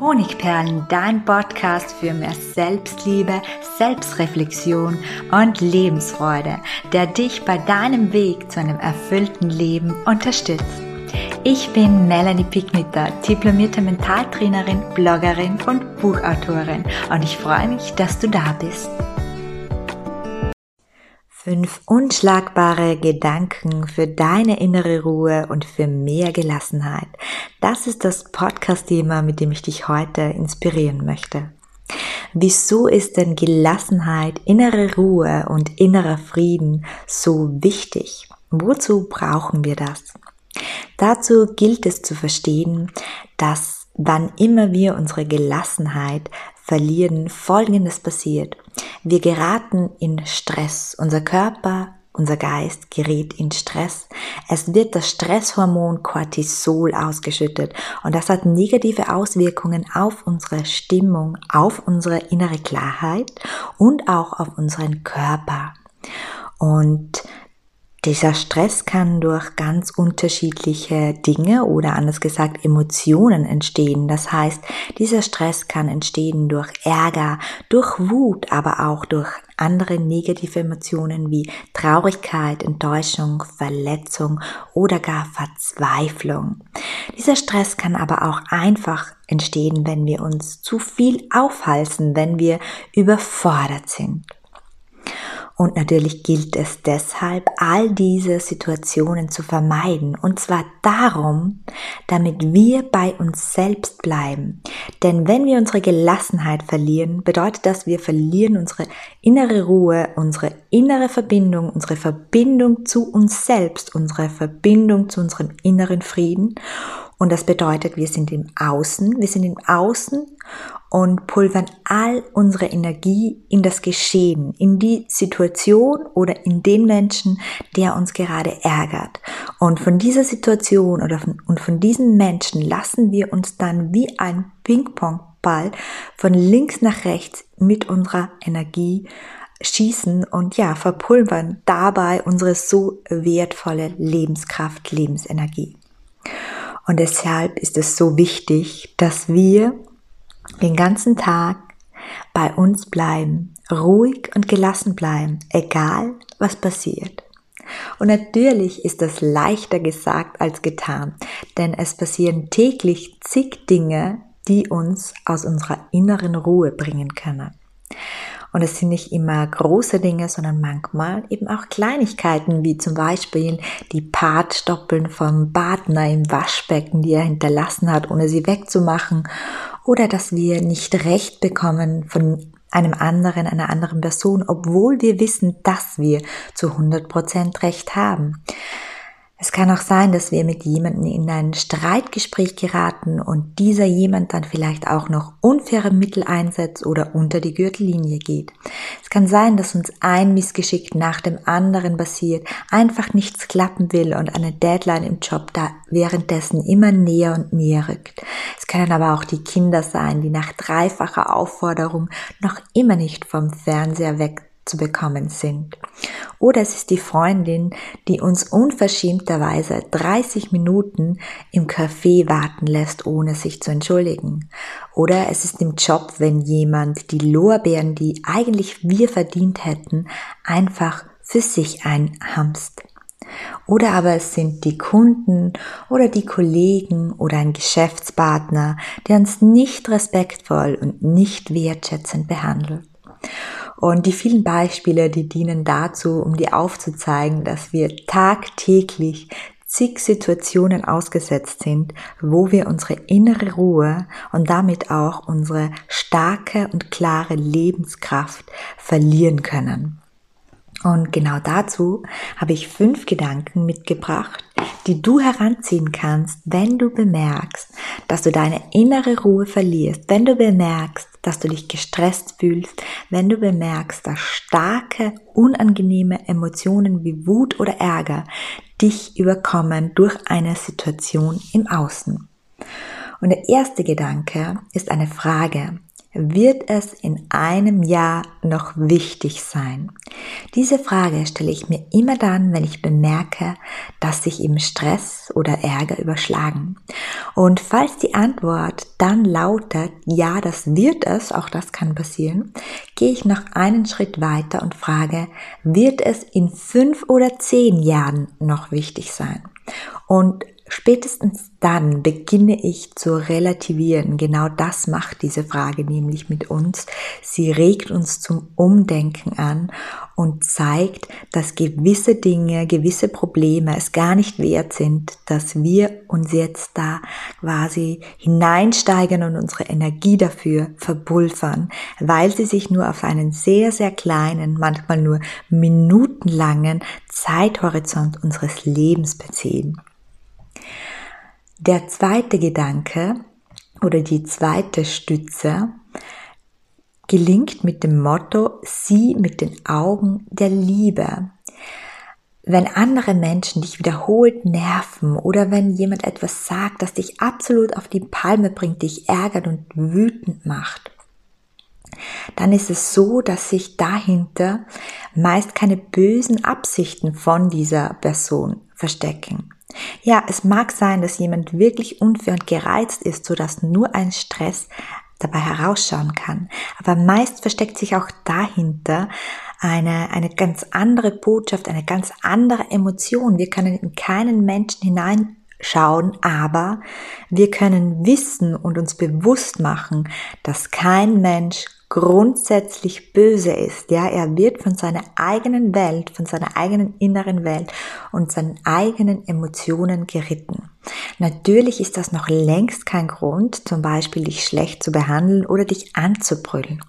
Honigperlen, dein Podcast für mehr Selbstliebe, Selbstreflexion und Lebensfreude, der dich bei deinem Weg zu einem erfüllten Leben unterstützt. Ich bin Melanie Picknitter, diplomierte Mentaltrainerin, Bloggerin und Buchautorin und ich freue mich, dass du da bist. Fünf unschlagbare Gedanken für deine innere Ruhe und für mehr Gelassenheit. Das ist das Podcast-Thema, mit dem ich dich heute inspirieren möchte. Wieso ist denn Gelassenheit, innere Ruhe und innerer Frieden so wichtig? Wozu brauchen wir das? Dazu gilt es zu verstehen, dass wann immer wir unsere Gelassenheit verlieren, Folgendes passiert. Wir geraten in Stress. Unser Körper, unser Geist gerät in Stress. Es wird das Stresshormon Cortisol ausgeschüttet und das hat negative Auswirkungen auf unsere Stimmung, auf unsere innere Klarheit und auch auf unseren Körper. Und dieser Stress kann durch ganz unterschiedliche Dinge oder anders gesagt Emotionen entstehen. Das heißt, dieser Stress kann entstehen durch Ärger, durch Wut, aber auch durch andere negative Emotionen wie Traurigkeit, Enttäuschung, Verletzung oder gar Verzweiflung. Dieser Stress kann aber auch einfach entstehen, wenn wir uns zu viel aufhalsen, wenn wir überfordert sind. Und natürlich gilt es deshalb, all diese Situationen zu vermeiden. Und zwar darum, damit wir bei uns selbst bleiben. Denn wenn wir unsere Gelassenheit verlieren, bedeutet das, wir verlieren unsere innere Ruhe, unsere innere Verbindung, unsere Verbindung zu uns selbst, unsere Verbindung zu unserem inneren Frieden. Und das bedeutet, wir sind im Außen, wir sind im Außen und pulvern all unsere Energie in das Geschehen, in die Situation oder in den Menschen, der uns gerade ärgert. Und von dieser Situation oder von, und von diesen Menschen lassen wir uns dann wie ein Ping-Pong-Ball von links nach rechts mit unserer Energie schießen und ja, verpulvern dabei unsere so wertvolle Lebenskraft, Lebensenergie. Und deshalb ist es so wichtig, dass wir den ganzen Tag bei uns bleiben, ruhig und gelassen bleiben, egal was passiert. Und natürlich ist das leichter gesagt als getan, denn es passieren täglich zig Dinge, die uns aus unserer inneren Ruhe bringen können. Und es sind nicht immer große Dinge, sondern manchmal eben auch Kleinigkeiten, wie zum Beispiel die Partstoppeln vom Partner im Waschbecken, die er hinterlassen hat, ohne sie wegzumachen. Oder dass wir nicht recht bekommen von einem anderen, einer anderen Person, obwohl wir wissen, dass wir zu 100 Prozent recht haben. Es kann auch sein, dass wir mit jemandem in ein Streitgespräch geraten und dieser jemand dann vielleicht auch noch unfaire Mittel einsetzt oder unter die Gürtellinie geht. Es kann sein, dass uns ein Missgeschick nach dem anderen passiert, einfach nichts klappen will und eine Deadline im Job da währenddessen immer näher und näher rückt. Es können aber auch die Kinder sein, die nach dreifacher Aufforderung noch immer nicht vom Fernseher weg zu bekommen sind. Oder es ist die Freundin, die uns unverschämterweise 30 Minuten im Café warten lässt, ohne sich zu entschuldigen. Oder es ist im Job, wenn jemand die Lorbeeren, die eigentlich wir verdient hätten, einfach für sich einhamst. Oder aber es sind die Kunden oder die Kollegen oder ein Geschäftspartner, der uns nicht respektvoll und nicht wertschätzend behandelt. Und die vielen Beispiele, die dienen dazu, um dir aufzuzeigen, dass wir tagtäglich zig Situationen ausgesetzt sind, wo wir unsere innere Ruhe und damit auch unsere starke und klare Lebenskraft verlieren können. Und genau dazu habe ich fünf Gedanken mitgebracht, die du heranziehen kannst, wenn du bemerkst, dass du deine innere Ruhe verlierst, wenn du bemerkst, dass du dich gestresst fühlst, wenn du bemerkst, dass starke, unangenehme Emotionen wie Wut oder Ärger dich überkommen durch eine Situation im Außen. Und der erste Gedanke ist eine Frage. Wird es in einem Jahr noch wichtig sein? Diese Frage stelle ich mir immer dann, wenn ich bemerke, dass sich im Stress oder Ärger überschlagen. Und falls die Antwort dann lautet, ja, das wird es, auch das kann passieren, gehe ich noch einen Schritt weiter und frage, wird es in fünf oder zehn Jahren noch wichtig sein? Und Spätestens dann beginne ich zu relativieren. Genau das macht diese Frage nämlich mit uns. Sie regt uns zum Umdenken an und zeigt, dass gewisse Dinge, gewisse Probleme es gar nicht wert sind, dass wir uns jetzt da quasi hineinsteigen und unsere Energie dafür verpulvern, weil sie sich nur auf einen sehr, sehr kleinen, manchmal nur minutenlangen Zeithorizont unseres Lebens beziehen. Der zweite Gedanke oder die zweite Stütze gelingt mit dem Motto, sieh mit den Augen der Liebe. Wenn andere Menschen dich wiederholt nerven oder wenn jemand etwas sagt, das dich absolut auf die Palme bringt, dich ärgert und wütend macht, dann ist es so, dass sich dahinter meist keine bösen Absichten von dieser Person verstecken. Ja, es mag sein, dass jemand wirklich unfair und gereizt ist, sodass nur ein Stress dabei herausschauen kann. Aber meist versteckt sich auch dahinter eine, eine ganz andere Botschaft, eine ganz andere Emotion. Wir können in keinen Menschen hineinschauen, aber wir können wissen und uns bewusst machen, dass kein Mensch grundsätzlich böse ist. Ja, er wird von seiner eigenen Welt, von seiner eigenen inneren Welt und seinen eigenen Emotionen geritten. Natürlich ist das noch längst kein Grund, zum Beispiel dich schlecht zu behandeln oder dich anzubrüllen.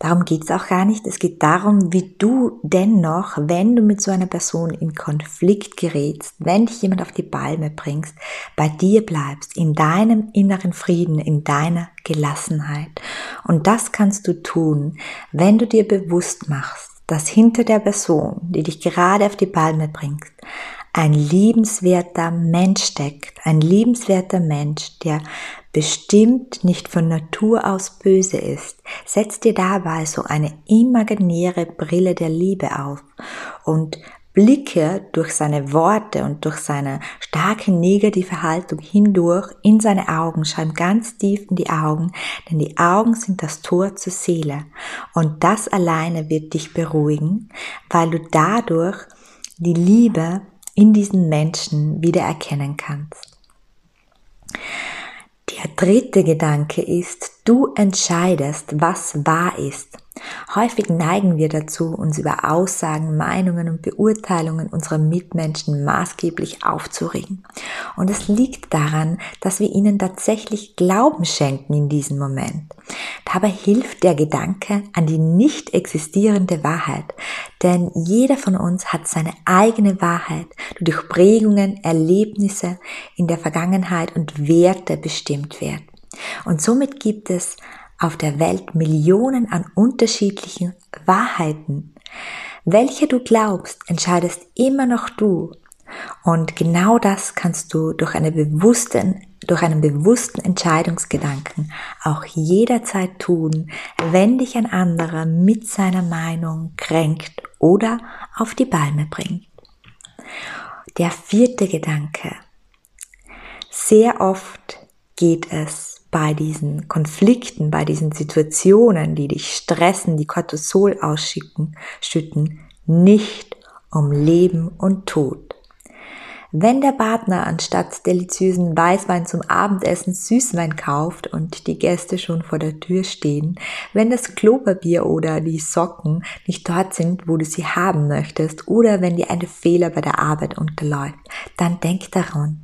Darum geht's auch gar nicht. Es geht darum, wie du dennoch, wenn du mit so einer Person in Konflikt gerätst, wenn dich jemand auf die Palme bringst, bei dir bleibst, in deinem inneren Frieden, in deiner Gelassenheit. Und das kannst du tun, wenn du dir bewusst machst, dass hinter der Person, die dich gerade auf die Palme bringt, ein liebenswerter Mensch steckt, ein liebenswerter Mensch, der bestimmt nicht von Natur aus böse ist, setz dir dabei so eine imaginäre Brille der Liebe auf und blicke durch seine Worte und durch seine starke negative Haltung hindurch in seine Augen, schau ganz tief in die Augen, denn die Augen sind das Tor zur Seele. Und das alleine wird dich beruhigen, weil du dadurch die Liebe in diesen Menschen wieder erkennen kannst. Der dritte Gedanke ist, du entscheidest, was wahr ist. Häufig neigen wir dazu, uns über Aussagen, Meinungen und Beurteilungen unserer Mitmenschen maßgeblich aufzuregen. Und es liegt daran, dass wir ihnen tatsächlich Glauben schenken in diesem Moment. Dabei hilft der Gedanke an die nicht existierende Wahrheit, denn jeder von uns hat seine eigene Wahrheit, die durch Prägungen, Erlebnisse in der Vergangenheit und Werte bestimmt wird. Und somit gibt es auf der Welt Millionen an unterschiedlichen Wahrheiten. Welche du glaubst, entscheidest immer noch du. Und genau das kannst du durch, eine bewussten, durch einen bewussten Entscheidungsgedanken auch jederzeit tun, wenn dich ein anderer mit seiner Meinung kränkt oder auf die Palme bringt. Der vierte Gedanke. Sehr oft geht es bei diesen Konflikten, bei diesen Situationen, die dich stressen, die Cortisol ausschicken, schütten, nicht um Leben und Tod. Wenn der Partner anstatt deliziösen Weißwein zum Abendessen Süßwein kauft und die Gäste schon vor der Tür stehen, wenn das Klopapier oder die Socken nicht dort sind, wo du sie haben möchtest, oder wenn dir ein Fehler bei der Arbeit unterläuft, dann denk daran,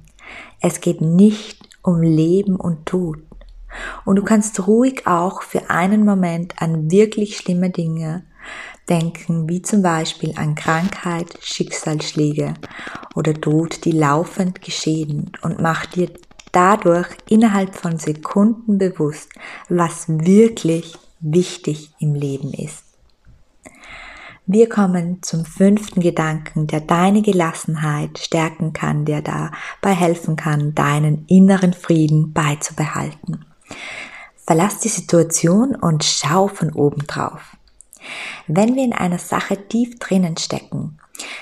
es geht nicht um Leben und Tod. Und du kannst ruhig auch für einen Moment an wirklich schlimme Dinge denken, wie zum Beispiel an Krankheit, Schicksalsschläge oder Tod, die laufend geschehen und mach dir dadurch innerhalb von Sekunden bewusst, was wirklich wichtig im Leben ist. Wir kommen zum fünften Gedanken, der deine Gelassenheit stärken kann, der dabei helfen kann, deinen inneren Frieden beizubehalten. Verlass die Situation und schau von oben drauf. Wenn wir in einer Sache tief drinnen stecken,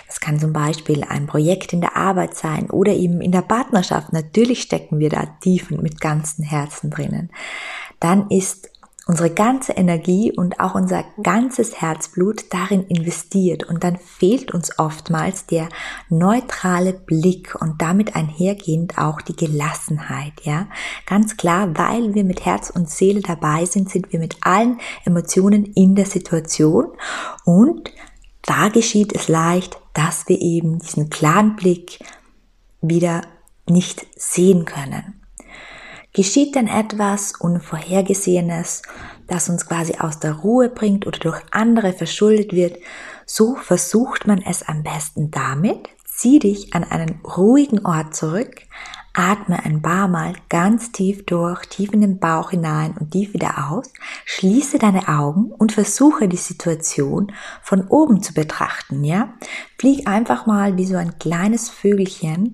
das kann zum Beispiel ein Projekt in der Arbeit sein oder eben in der Partnerschaft, natürlich stecken wir da tief und mit ganzem Herzen drinnen, dann ist unsere ganze Energie und auch unser ganzes Herzblut darin investiert und dann fehlt uns oftmals der neutrale Blick und damit einhergehend auch die Gelassenheit, ja. Ganz klar, weil wir mit Herz und Seele dabei sind, sind wir mit allen Emotionen in der Situation und da geschieht es leicht, dass wir eben diesen klaren Blick wieder nicht sehen können. Geschieht denn etwas Unvorhergesehenes, das uns quasi aus der Ruhe bringt oder durch andere verschuldet wird, so versucht man es am besten damit, zieh dich an einen ruhigen Ort zurück, atme ein paar Mal ganz tief durch, tief in den Bauch hinein und tief wieder aus, schließe deine Augen und versuche die Situation von oben zu betrachten, ja? Flieg einfach mal wie so ein kleines Vögelchen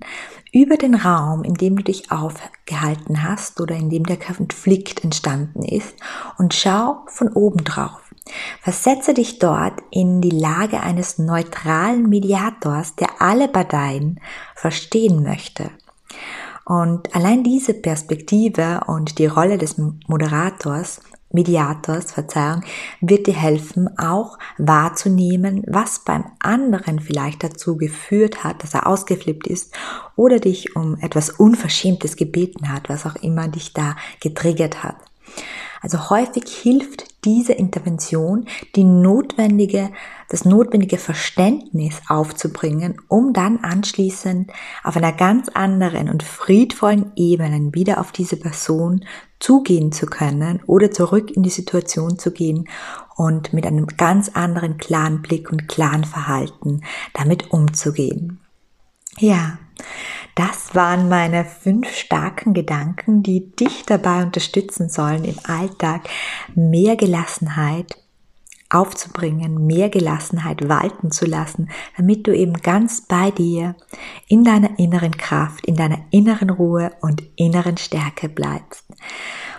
über den Raum, in dem du dich aufgehalten hast oder in dem der Konflikt entstanden ist und schau von oben drauf. Versetze dich dort in die Lage eines neutralen Mediators, der alle Parteien verstehen möchte. Und allein diese Perspektive und die Rolle des Moderators Mediators, Verzeihung, wird dir helfen, auch wahrzunehmen, was beim anderen vielleicht dazu geführt hat, dass er ausgeflippt ist oder dich um etwas Unverschämtes gebeten hat, was auch immer dich da getriggert hat. Also häufig hilft diese Intervention, die notwendige, das notwendige Verständnis aufzubringen, um dann anschließend auf einer ganz anderen und friedvollen Ebene wieder auf diese Person zugehen zu können oder zurück in die Situation zu gehen und mit einem ganz anderen klaren Blick und klaren Verhalten damit umzugehen. Ja, das waren meine fünf starken Gedanken, die dich dabei unterstützen sollen, im Alltag mehr Gelassenheit aufzubringen, mehr Gelassenheit walten zu lassen, damit du eben ganz bei dir in deiner inneren Kraft, in deiner inneren Ruhe und inneren Stärke bleibst.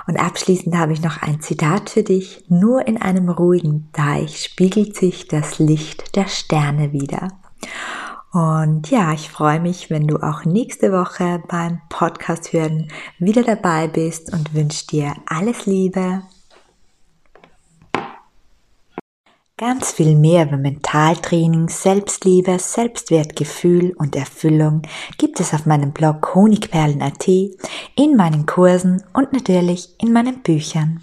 Und abschließend habe ich noch ein Zitat für dich. Nur in einem ruhigen Teich spiegelt sich das Licht der Sterne wieder. Und ja, ich freue mich, wenn du auch nächste Woche beim Podcast hören wieder dabei bist und wünsche dir alles Liebe. Ganz viel mehr über Mentaltraining, Selbstliebe, Selbstwertgefühl und Erfüllung gibt es auf meinem Blog Honigperlen.at, in meinen Kursen und natürlich in meinen Büchern.